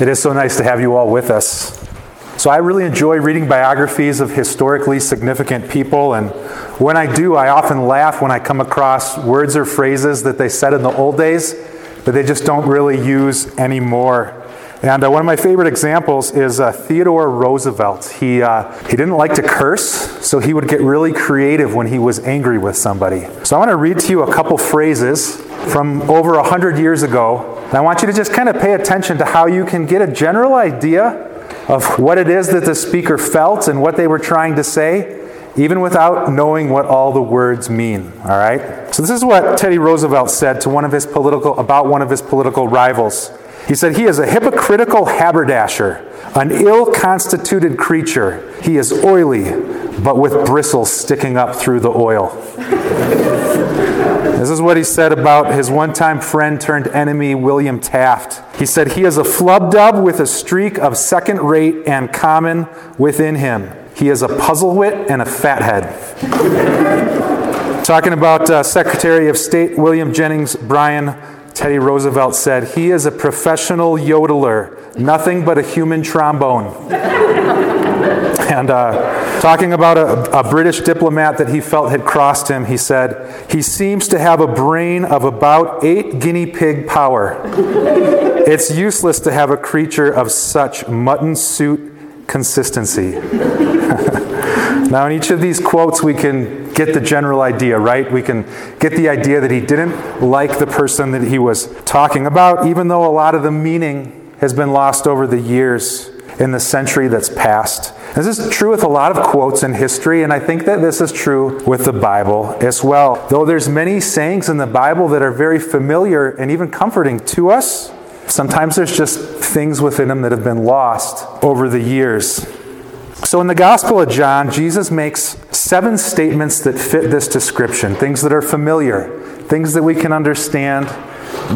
It is so nice to have you all with us. So, I really enjoy reading biographies of historically significant people, and when I do, I often laugh when I come across words or phrases that they said in the old days that they just don't really use anymore. And uh, one of my favorite examples is uh, Theodore Roosevelt. He, uh, he didn't like to curse, so he would get really creative when he was angry with somebody. So I want to read to you a couple phrases from over 100 years ago and I want you to just kind of pay attention to how you can get a general idea of what it is that the speaker felt and what they were trying to say, even without knowing what all the words mean. All right? So this is what Teddy Roosevelt said to one of his political about one of his political rivals. He said, He is a hypocritical haberdasher, an ill constituted creature. He is oily, but with bristles sticking up through the oil. This is what he said about his one time friend turned enemy, William Taft. He said, He is a flubdub with a streak of second rate and common within him. He is a puzzle wit and a fathead. Talking about uh, Secretary of State William Jennings Bryan, Teddy Roosevelt said, He is a professional yodeler, nothing but a human trombone. And uh, talking about a, a, British diplomat that he felt had crossed him, he said, He seems to have a brain of about eight guinea pig power. it's useless to have a creature of such mutton suit consistency. now, in each of these quotes, we can get the general idea, right? We can get the idea that he didn't like the person that he was talking about, even though a lot of the meaning has been lost over the years in the century that's passed. This is true with a lot of quotes in history, and I think that this is true with the Bible as well. Though there's many sayings in the Bible that are very familiar and even comforting to us, sometimes there's just things within them that have been lost over the years. So in the Gospel of John, Jesus makes seven statements that fit this description, things that are familiar, things that we can understand.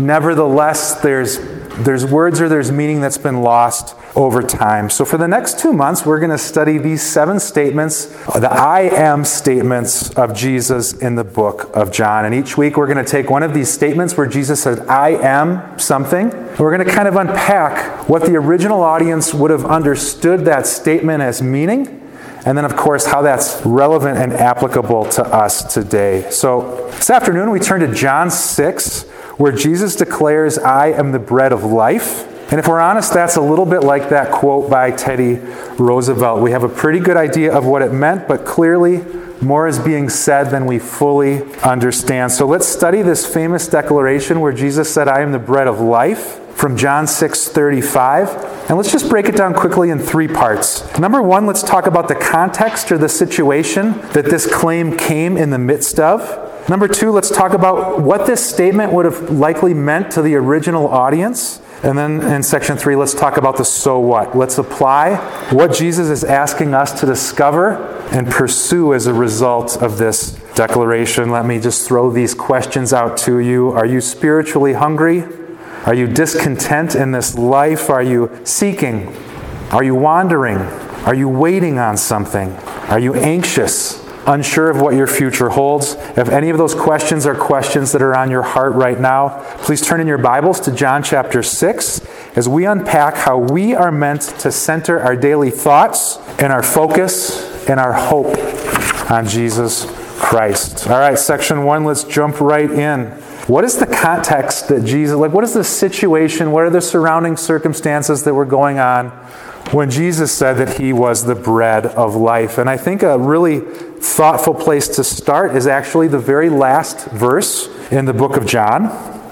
Nevertheless, there's there's words or there's meaning that's been lost over time. So, for the next two months, we're going to study these seven statements, the I am statements of Jesus in the book of John. And each week, we're going to take one of these statements where Jesus says, I am something. We're going to kind of unpack what the original audience would have understood that statement as meaning. And then, of course, how that's relevant and applicable to us today. So, this afternoon, we turn to John 6 where Jesus declares, I am the bread of life. And if we're honest, that's a little bit like that quote by Teddy Roosevelt. We have a pretty good idea of what it meant, but clearly more is being said than we fully understand. So let's study this famous declaration where Jesus said, I am the bread of life from John 6 35. And let's just break it down quickly in three parts. Number one, let's talk about the context or the situation that this claim came in the midst of. Number two, let's talk about what this statement would have likely meant to the original audience. And then in section three, let's talk about the so what. Let's apply what Jesus is asking us to discover and pursue as a result of this declaration. Let me just throw these questions out to you. Are you spiritually hungry? Are you discontent in this life? Are you seeking? Are you wandering? Are you waiting on something? Are you anxious? Unsure of what your future holds, if any of those questions are questions that are on your heart right now, please turn in your Bibles to John chapter 6 as we unpack how we are meant to center our daily thoughts and our focus and our hope on Jesus Christ. All right, section 1, let's jump right in. What is the context that Jesus, like, what is the situation? What are the surrounding circumstances that were going on when Jesus said that he was the bread of life? And I think a really thoughtful place to start is actually the very last verse in the book of John.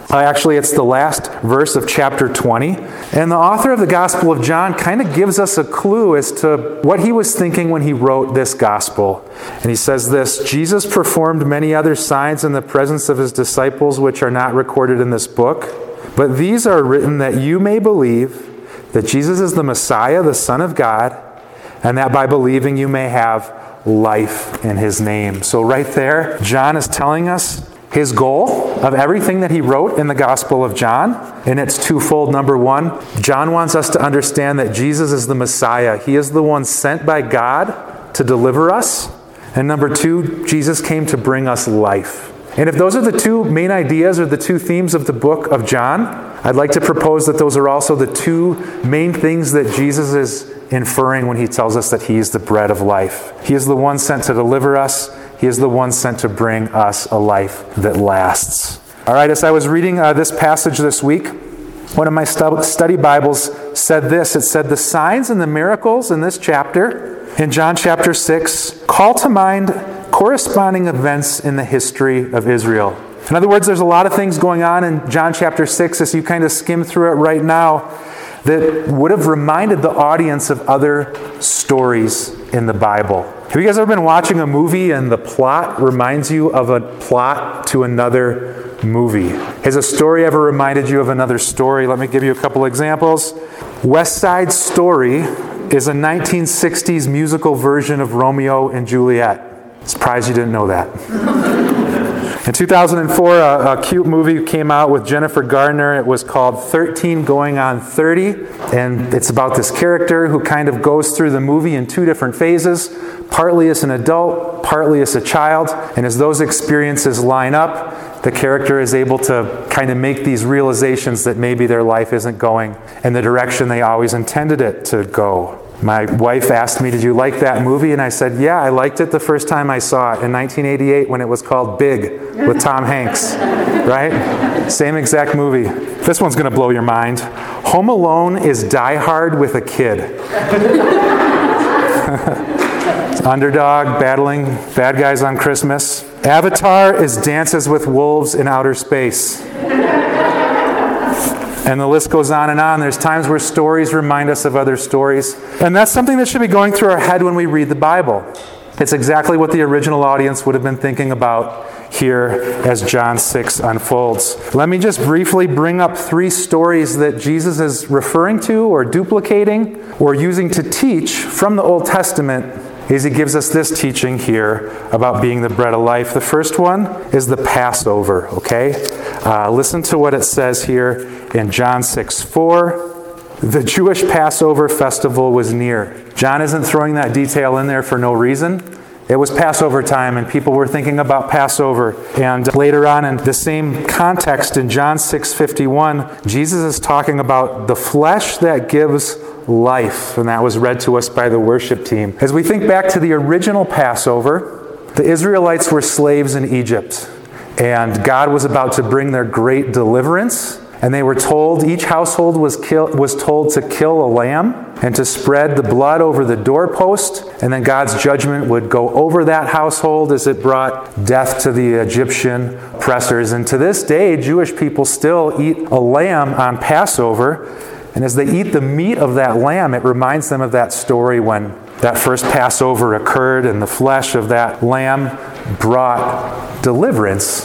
Uh, actually, it's the last verse of chapter 20. And the author of the Gospel of John kind of gives us a clue as to what he was thinking when he wrote this gospel. And he says this Jesus performed many other signs in the presence of his disciples, which are not recorded in this book. But these are written that you may believe that Jesus is the Messiah, the Son of God, and that by believing you may have life in his name. So, right there, John is telling us his goal of everything that he wrote in the Gospel of John, and it's twofold. Number one, John wants us to understand that Jesus is the Messiah, he is the one sent by God to deliver us. And number two, Jesus came to bring us life. And if those are the two main ideas or the two themes of the book of John, I'd like to propose that those are also the two main things that Jesus is inferring when he tells us that he is the bread of life. He is the one sent to deliver us, he is the one sent to bring us a life that lasts. All right, as I was reading uh, this passage this week, one of my study Bibles said this it said, The signs and the miracles in this chapter, in John chapter 6, call to mind corresponding events in the history of Israel. In other words, there's a lot of things going on in John chapter 6 as you kind of skim through it right now that would have reminded the audience of other stories in the Bible. Have you guys ever been watching a movie and the plot reminds you of a plot to another movie? Has a story ever reminded you of another story? Let me give you a couple examples. West Side Story is a 1960s musical version of Romeo and Juliet. Surprised you didn't know that. In 2004, a, a, cute movie came out with Jennifer Garner. It was called 13 Going on 30. And it's about this character who kind of goes through the movie in two different phases partly as an adult, partly as a child. And as those experiences line up, the character is able to kind of make these realizations that maybe their life isn't going in the direction they always intended it to go. My wife asked me, Did you like that movie? And I said, Yeah, I liked it the first time I saw it in 1988 when it was called Big with Tom Hanks. Right? Same exact movie. This one's going to blow your mind. Home Alone is Die Hard with a kid. Underdog battling bad guys on Christmas. Avatar is Dances with Wolves in Outer Space. And the list goes on and on. There's times where stories remind us of other stories. And that's something that should be going through our head when we read the Bible. It's exactly what the original audience would have been thinking about here as John 6 unfolds. Let me just briefly bring up three stories that Jesus is referring to or duplicating or using to teach from the Old Testament as he gives us this teaching here about being the bread of life. The first one is the Passover, okay? Uh, listen to what it says here in John 6 4. The Jewish Passover festival was near. John isn't throwing that detail in there for no reason. It was Passover time, and people were thinking about Passover. And later on, in the same context, in John 6:51, Jesus is talking about the flesh that gives life, and that was read to us by the worship team. As we think back to the original Passover, the Israelites were slaves in Egypt, and God was about to bring their great deliverance. And they were told, each household was, kill, was told to kill a lamb and to spread the blood over the doorpost. And then God's judgment would go over that household as it brought death to the Egyptian oppressors. And to this day, Jewish people still eat a lamb on Passover. And as they eat the meat of that lamb, it reminds them of that story when that first Passover occurred and the flesh of that lamb brought deliverance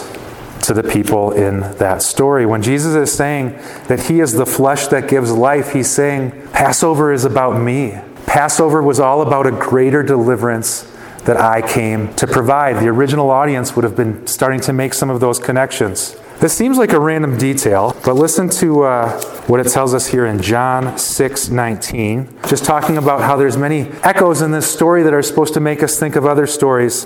to the people in that story. When Jesus is saying that he is the flesh that gives life, he's saying, Passover is about me. Passover was all about a greater deliverance that I came to provide. The original audience would have been starting to make some of those connections. This seems like a random detail, but listen to uh, what it tells us here in John 6 19. Just talking about how there's many echoes in this story that are supposed to make us think of other stories.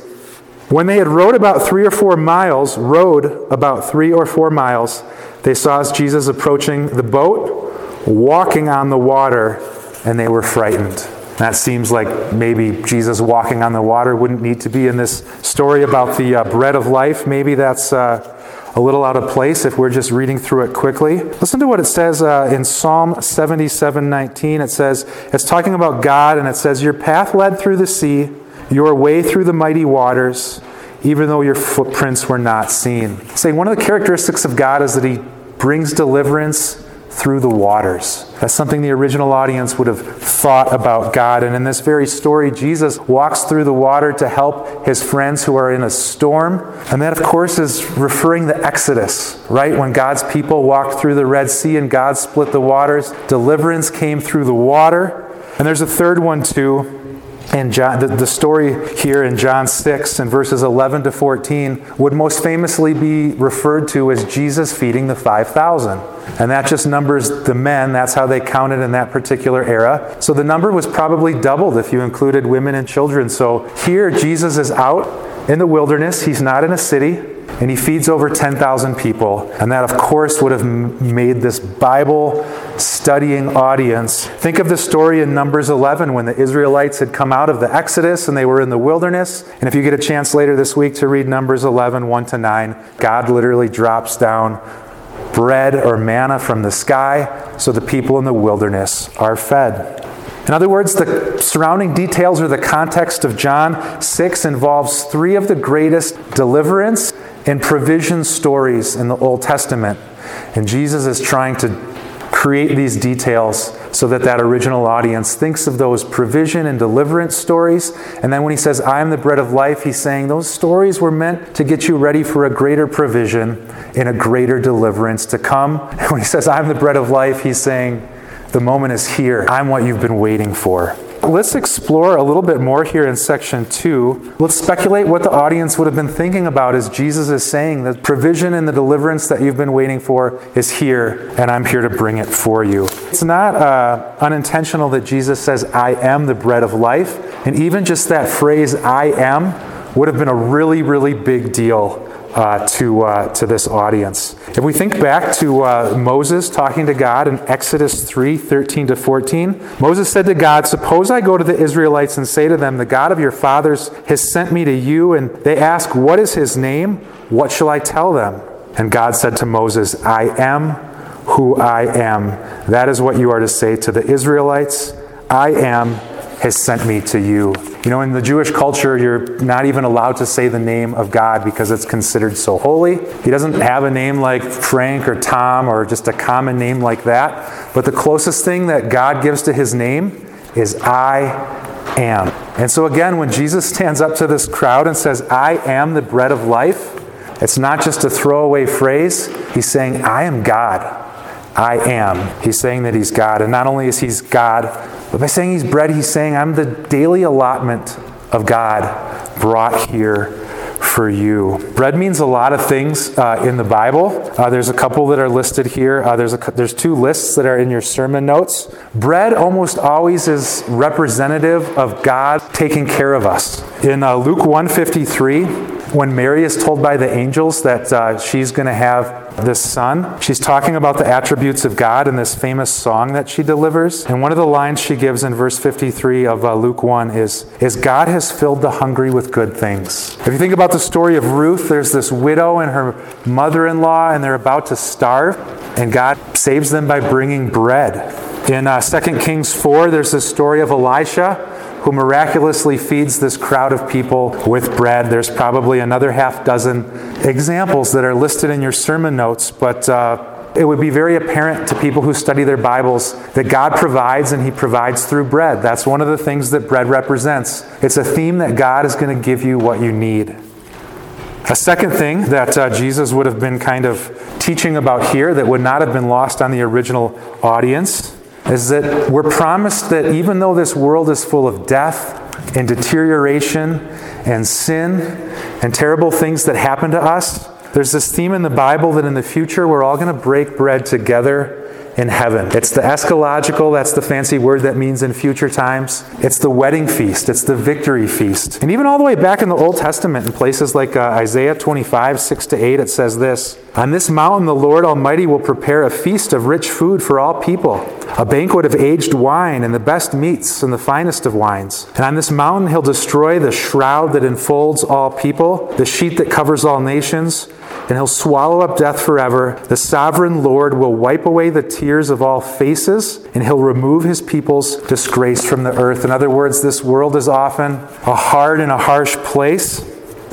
When they had rowed about three or four miles, rowed about three or four miles, they saw Jesus approaching the boat, walking on the water, and they were frightened. That seems like maybe Jesus walking on the water wouldn't need to be in this story about the uh, bread of life. Maybe that's uh, a little out of place if we're just reading through it quickly. Listen to what it says uh, in Psalm 77 19. It says, it's talking about God, and it says, Your path led through the sea your way through the mighty waters, even though your footprints were not seen. Saying one of the characteristics of God is that He brings deliverance through the waters. That's something the original audience would have thought about God. And in this very story, Jesus walks through the water to help his friends who are in a storm. And that, of course, is referring the Exodus, right? When God's people walked through the Red Sea and God split the waters, deliverance came through the water. And there's a third one, too and John, the, the, story here in John 6 and verses 11 to 14 would most famously be referred to as Jesus feeding the 5,000. And that just numbers the men. That's how they counted in that particular era. So the number was probably doubled if you included women and children. So here, Jesus is out in the wilderness. He's not in a city. And he feeds over 10,000 people. And that, of course, would have made this Bible studying audience. Think of the story in Numbers 11 when the Israelites had come out of the Exodus and they were in the wilderness. And if you get a chance later this week to read Numbers 11, 1 to 9, God literally drops down bread or manna from the sky so the people in the wilderness are fed. In other words, the surrounding details or the context of John 6 involves three of the greatest deliverance and provision stories in the Old Testament. And Jesus is trying to create these details so that that original audience thinks of those provision and deliverance stories. And then when he says, I am the bread of life, he's saying those stories were meant to get you ready for a greater provision and a greater deliverance to come. And when he says, I'm the bread of life, he's saying, the moment is here. I'm what you've been waiting for. Let's explore a little bit more here in section two. Let's speculate what the audience would have been thinking about as Jesus is saying the provision and the deliverance that you've been waiting for is here, and I'm here to bring it for you. It's not uh, unintentional that Jesus says, I am the bread of life. And even just that phrase, I am, would have been a really, really big deal uh, to, uh, to this audience. If we think back to uh, Moses talking to God in Exodus 3 13 to 14, Moses said to God, Suppose I go to the Israelites and say to them, The God of your fathers has sent me to you, and they ask, What is his name? What shall I tell them? And God said to Moses, I am who I am. That is what you are to say to the Israelites. I am has sent me to you. You know, in the Jewish culture, you're not even allowed to say the name of God because it's considered so holy. He doesn't have a name like Frank or Tom or just a common name like that. But the closest thing that God gives to his name is I am. And so, again, when Jesus stands up to this crowd and says, I am the bread of life, it's not just a throwaway phrase. He's saying, I am God. I am. He's saying that he's God. And not only is he God, but by saying he's bread, he's saying, I'm the daily allotment of God brought here for you. Bread means a lot of things uh, in the Bible. Uh, there's a couple that are listed here. Uh, there's, a, there's two lists that are in your sermon notes. Bread almost always is representative of God taking care of us. In uh, Luke 153, when Mary is told by the angels that uh, she's going to have this son, she's talking about the attributes of God in this famous song that she delivers. And one of the lines she gives in verse 53 of uh, Luke 1 is, is God has filled the hungry with good things. If you think about the story of Ruth, there's this widow and her mother in law, and they're about to starve, and God saves them by bringing bread. In uh, 2 Kings 4, there's this story of Elisha who miraculously feeds this crowd of people with bread. There's probably another half dozen examples that are listed in your sermon notes, but uh, it would be very apparent to people who study their Bibles that God provides and He provides through bread. That's one of the things that bread represents. It's a theme that God is going to give you what you need. A second thing that uh, Jesus would have been kind of teaching about here that would not have been lost on the original audience is that we're promised that even though this world is full of death and deterioration and sin and terrible things that happen to us, there's this theme in the Bible that in the future we're all going to break bread together in heaven. It's the eschatological, that's the fancy word that means in future times. It's the wedding feast, it's the victory feast. And even all the way back in the Old Testament, in places like uh, Isaiah 25, 6 to 8, it says this On this mountain, the Lord Almighty will prepare a feast of rich food for all people, a banquet of aged wine and the best meats and the finest of wines. And on this mountain, he'll destroy the shroud that enfolds all people, the sheet that covers all nations and he'll swallow up death forever. The sovereign Lord will wipe away the tears of all faces, and he'll remove his people's disgrace from the earth. In other words, this world is often a hard and a harsh place.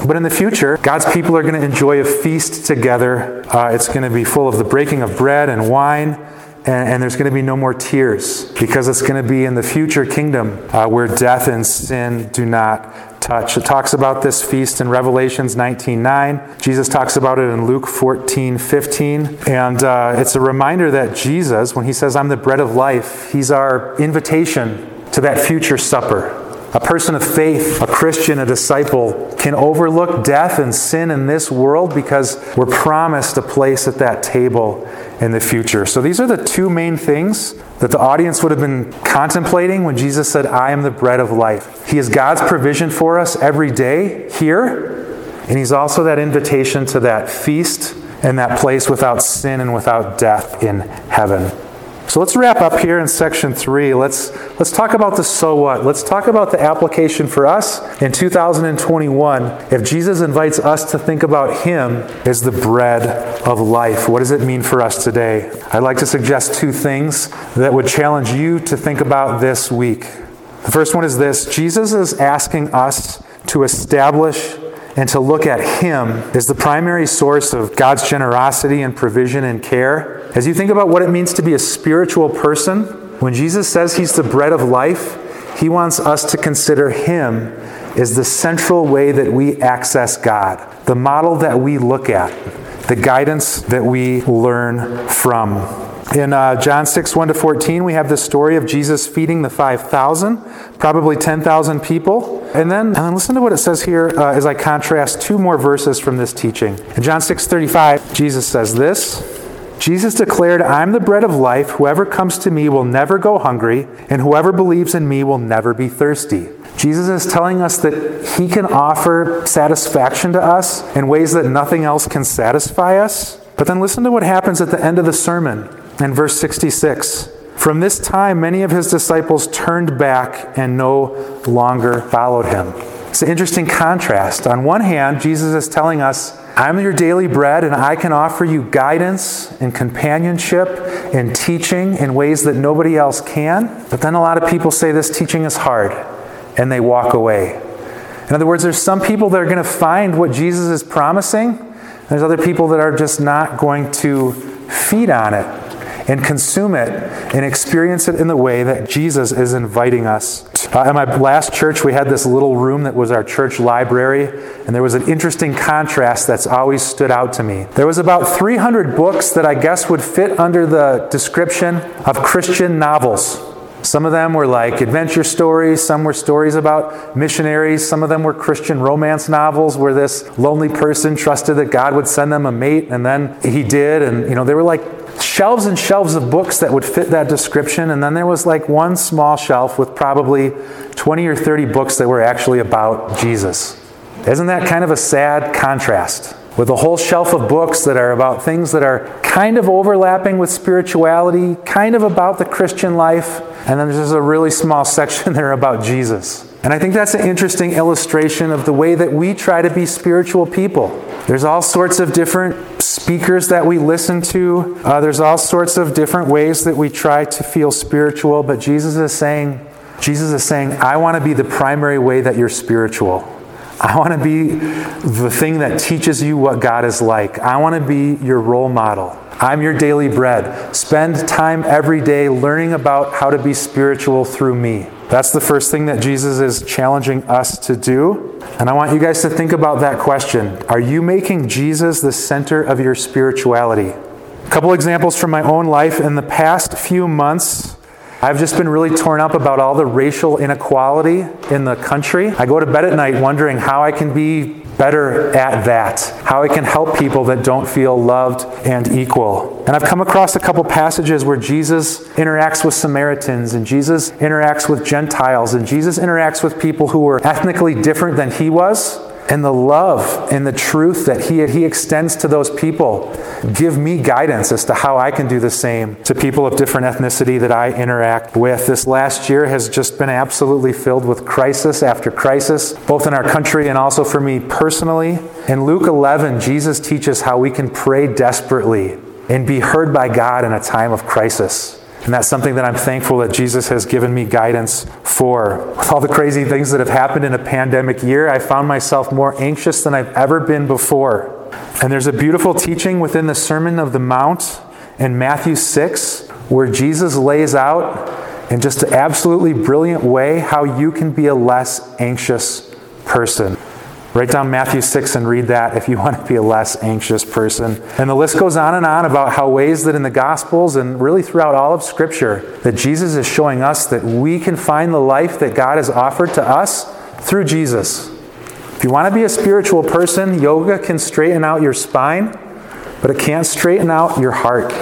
But in the future, God's people are going to enjoy a feast together. Uh, it's going to be full of the breaking of bread and wine and, and, there's going to be no more tears because it's going to be in the future kingdom uh, where death and sin do not touch. It talks about this feast in Revelations 19:9. Jesus talks about it in Luke 14:15, and uh, it's a reminder that Jesus, when he says, "I'm the bread of life," he's our invitation to that future supper. A person of faith, a Christian, a disciple, can overlook death and sin in this world because we're promised a place at that table in the future. So these are the two main things that the audience would have been contemplating when Jesus said, I am the bread of life. He is God's provision for us every day here, And he's also that invitation to that feast and that place without sin and without death in heaven. So let's wrap up here in section three. Let's, let's talk about the so what. Let's talk about the application for us in 2021. If Jesus invites us to think about Him as the bread of life, what does it mean for us today? I'd like to suggest two things that would challenge you to think about this week. The first one is this Jesus is asking us to establish and to look at Him as the primary source of God's generosity and provision and care. As you think about what it means to be a spiritual person, when Jesus says He's the bread of life, He wants us to consider Him as the central way that we access God, the model that we look at, the guidance that we learn from. In uh, John 6, 1 to 14, we have the story of Jesus feeding the 5,000, probably 10,000 people. And then, and listen to what it says here uh, as I contrast two more verses from this teaching. In John 6, 35, Jesus says this Jesus declared, I'm the bread of life. Whoever comes to me will never go hungry, and whoever believes in me will never be thirsty. Jesus is telling us that he can offer satisfaction to us in ways that nothing else can satisfy us. But then listen to what happens at the end of the sermon in verse 66. From this time, many of his disciples turned back and no longer followed him. It's an interesting contrast. On one hand, Jesus is telling us, I'm your daily bread, and I can offer you guidance and companionship and teaching in ways that nobody else can. But then a lot of people say this teaching is hard, and they walk away. In other words, there's some people that are going to find what Jesus is promising, there's other people that are just not going to feed on it and consume it and experience it in the way that Jesus is inviting us. Uh, in my last church, we had this little room that was our church library, and there was an interesting contrast that's always stood out to me. There was about 300 books that I guess would fit under the description of Christian novels. Some of them were like adventure stories, some were stories about missionaries, some of them were Christian romance novels where this lonely person trusted that God would send them a mate and then he did and you know they were like shelves and shelves of books that would fit that description and then there was like one small shelf with probably 20 or 30 books that were actually about Jesus. Isn't that kind of a sad contrast? With a whole shelf of books that are about things that are kind of overlapping with spirituality, kind of about the Christian life, and then there's a really small section there about Jesus. And I think that's an interesting illustration of the way that we try to be spiritual people. There's all sorts of different speakers that we listen to. Uh, there's all sorts of different ways that we try to feel spiritual. But Jesus is saying, Jesus is saying, I want to be the primary way that you're spiritual. I want to be the thing that teaches you what God is like. I want to be your role model. I'm your daily bread. Spend time every day learning about how to be spiritual through me. That's the first thing that Jesus is challenging us to do. And I want you guys to think about that question Are you making Jesus the center of your spirituality? A couple examples from my own life. In the past few months, I've just been really torn up about all the racial inequality in the country. I go to bed at night wondering how I can be better at that, how I can help people that don't feel loved and equal. And I've come across a couple passages where Jesus interacts with Samaritans and Jesus interacts with Gentiles and Jesus interacts with people who were ethnically different than he was and the love and the truth that he, he extends to those people give me guidance as to how I can do the same to people of different ethnicity that I interact with. This last year has just been absolutely filled with crisis after crisis, both in our country and also for me personally. In Luke 11, Jesus teaches how we can pray desperately and be heard by God in a time of crisis. And that's something that I'm thankful that Jesus has given me guidance for. With all the crazy things that have happened in a pandemic year, I found myself more anxious than I've ever been before. And there's a beautiful teaching within the Sermon of the Mount in Matthew 6 where Jesus lays out in just an absolutely brilliant way how you can be a less anxious person. Write down Matthew 6 and read that if you want to be a less anxious person. And the list goes on and on about how ways that in the Gospels and really throughout all of Scripture that Jesus is showing us that we can find the life that God has offered to us through Jesus. If you want to be a spiritual person, yoga can straighten out your spine, but it can't straighten out your heart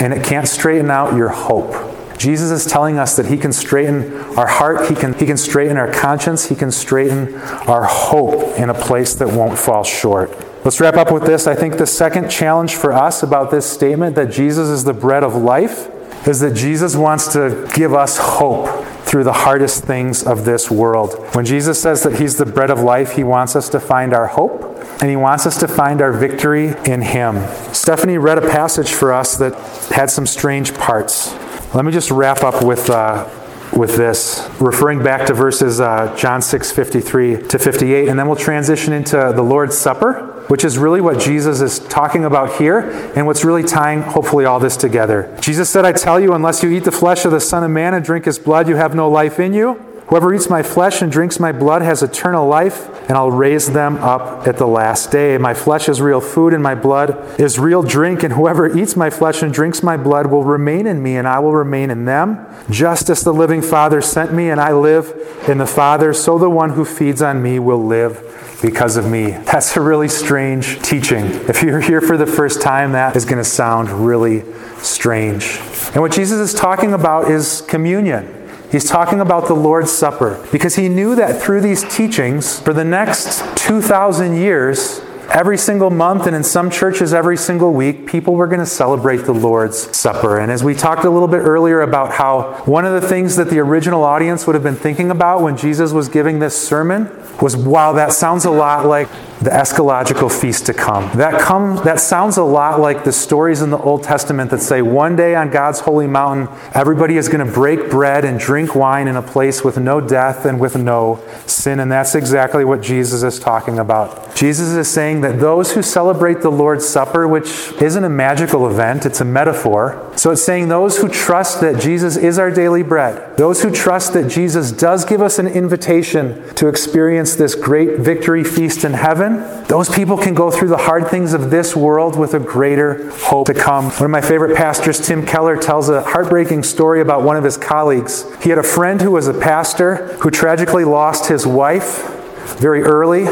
and it can't straighten out your hope. Jesus is telling us that he can straighten our heart, he can, he can straighten our conscience, he can straighten our hope in a place that won't fall short. Let's wrap up with this. I think the second challenge for us about this statement that Jesus is the bread of life is that Jesus wants to give us hope through the hardest things of this world. When Jesus says that He's the bread of life, He wants us to find our hope and He wants us to find our victory in Him. Stephanie read a passage for us that had some strange parts. Let me just wrap up with. Uh, with this, referring back to verses uh, John 6 53 to 58, and then we'll transition into the Lord's Supper which is really what Jesus is talking about here and what's really tying, hopefully, all this together. Jesus said, I tell you, unless you eat the flesh of the Son of Man and drink his blood, you have no life in you. Whoever eats my flesh and drinks my blood has eternal life, and I'll raise them up at the last day. My flesh is real food, and my blood is real drink, and whoever eats my flesh and drinks my blood will remain in me, and I will remain in them. Just as the living Father sent me, and I live in the Father, so the one who feeds on me will live because of me. That's a really strange teaching. If you're here for the first time, that is going to sound really strange. And what Jesus is talking about is communion. He's talking about the Lord's Supper because he knew that through these teachings, for the next 2,000 years, Every single month, and in some churches every single week, people were going to celebrate the Lord's Supper. And as we talked a little bit earlier about how one of the things that the original audience would have been thinking about when Jesus was giving this sermon was wow, that sounds a lot like the eschatological feast to come. That comes that sounds a lot like the stories in the Old Testament that say one day on God's holy mountain everybody is going to break bread and drink wine in a place with no death and with no sin and that's exactly what Jesus is talking about. Jesus is saying that those who celebrate the Lord's Supper, which isn't a magical event, it's a metaphor. So it's saying those who trust that Jesus is our daily bread, those who trust that Jesus does give us an invitation to experience this great victory feast in heaven, those people can go through the hard things of this world with a greater hope to come. One of my favorite pastors, Tim Keller, tells a heartbreaking story about one of his colleagues. He had a friend who was a pastor who tragically lost his wife very early,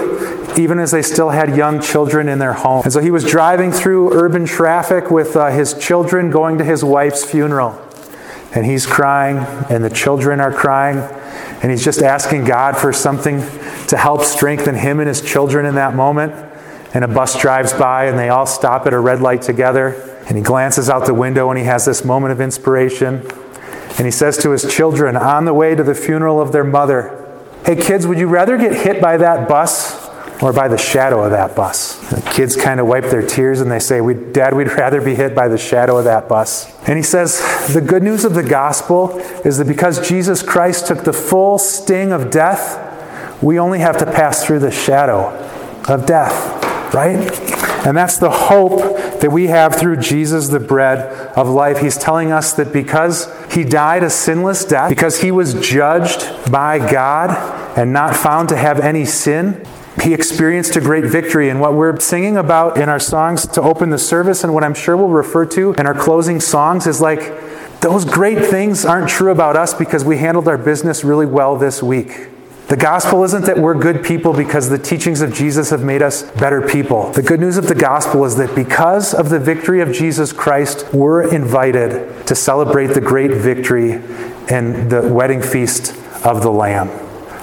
even as they still had young children in their home. And so he was driving through urban traffic with uh, his children going to his wife's funeral. And he's crying, and the children are crying, and he's just asking God for something to help strengthen him and his children in that moment. And a bus drives by, and they all stop at a red light together. And he glances out the window, and he has this moment of inspiration. And he says to his children on the way to the funeral of their mother, Hey, kids, would you rather get hit by that bus or by the shadow of that bus? The kids kind of wipe their tears and they say, we, Dad, we'd rather be hit by the shadow of that bus. And he says, The good news of the gospel is that because Jesus Christ took the full sting of death, we only have to pass through the shadow of death, right? And that's the hope that we have through Jesus, the bread of life. He's telling us that because he died a sinless death, because he was judged by God and not found to have any sin, he experienced a great victory. And what we're singing about in our songs to open the service, and what I'm sure we'll refer to in our closing songs, is like those great things aren't true about us because we handled our business really well this week. The gospel isn't that we're good people because the teachings of Jesus have made us better people. The good news of the gospel is that because of the victory of Jesus Christ, we're invited to celebrate the great victory and the wedding feast of the Lamb,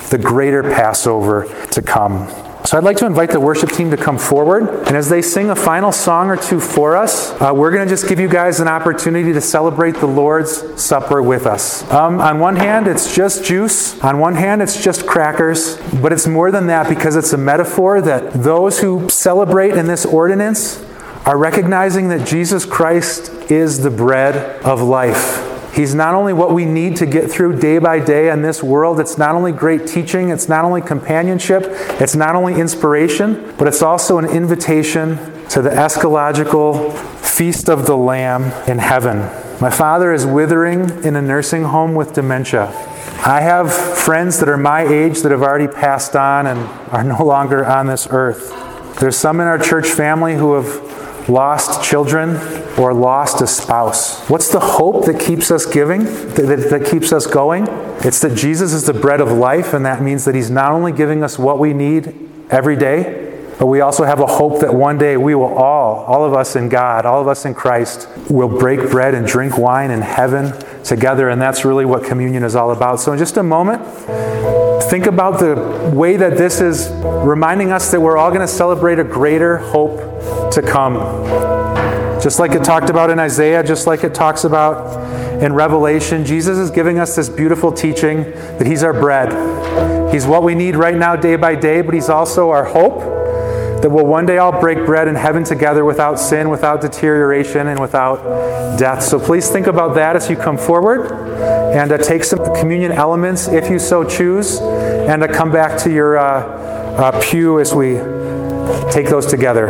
the greater Passover to come. So I'd like to invite the worship team to come forward. And as they sing a final song or two for us, uh, we're going to just give you guys an opportunity to celebrate the Lord's Supper with us. Um, on one hand, it's just juice. On one hand, it's just crackers. But it's more than that because it's a metaphor that those who celebrate in this ordinance are recognizing that Jesus Christ is the bread of life. He's not only what we need to get through day by day in this world, it's not only great teaching, it's not only companionship, it's not only inspiration, but it's also an invitation to the eschatological feast of the Lamb in heaven. My father is withering in a nursing home with dementia. I have friends that are my age that have already passed on and are no longer on this earth. There's some in our church family who have lost children, or lost a spouse. What's the hope that keeps us giving, that, that, keeps us going? It's that Jesus is the bread of life, and that means that He's not only giving us what we need every day, But we also have a hope that one day we will all, all of us in God, all of us in Christ, will break bread and drink wine in heaven together. And that's really what communion is all about. So, in just a moment, think about the way that this is reminding us that we're all going to celebrate a greater hope to come. Just like it talked about in Isaiah, just like it talks about in Revelation, Jesus is giving us this beautiful teaching that He's our bread. He's what we need right now, day by day, but He's also our hope that we'll one day all break bread in heaven together without sin, without deterioration, and without death. So please think about that as you come forward and uh, take some communion elements if you so choose, and uh, come back to your uh, uh pew as we take those together.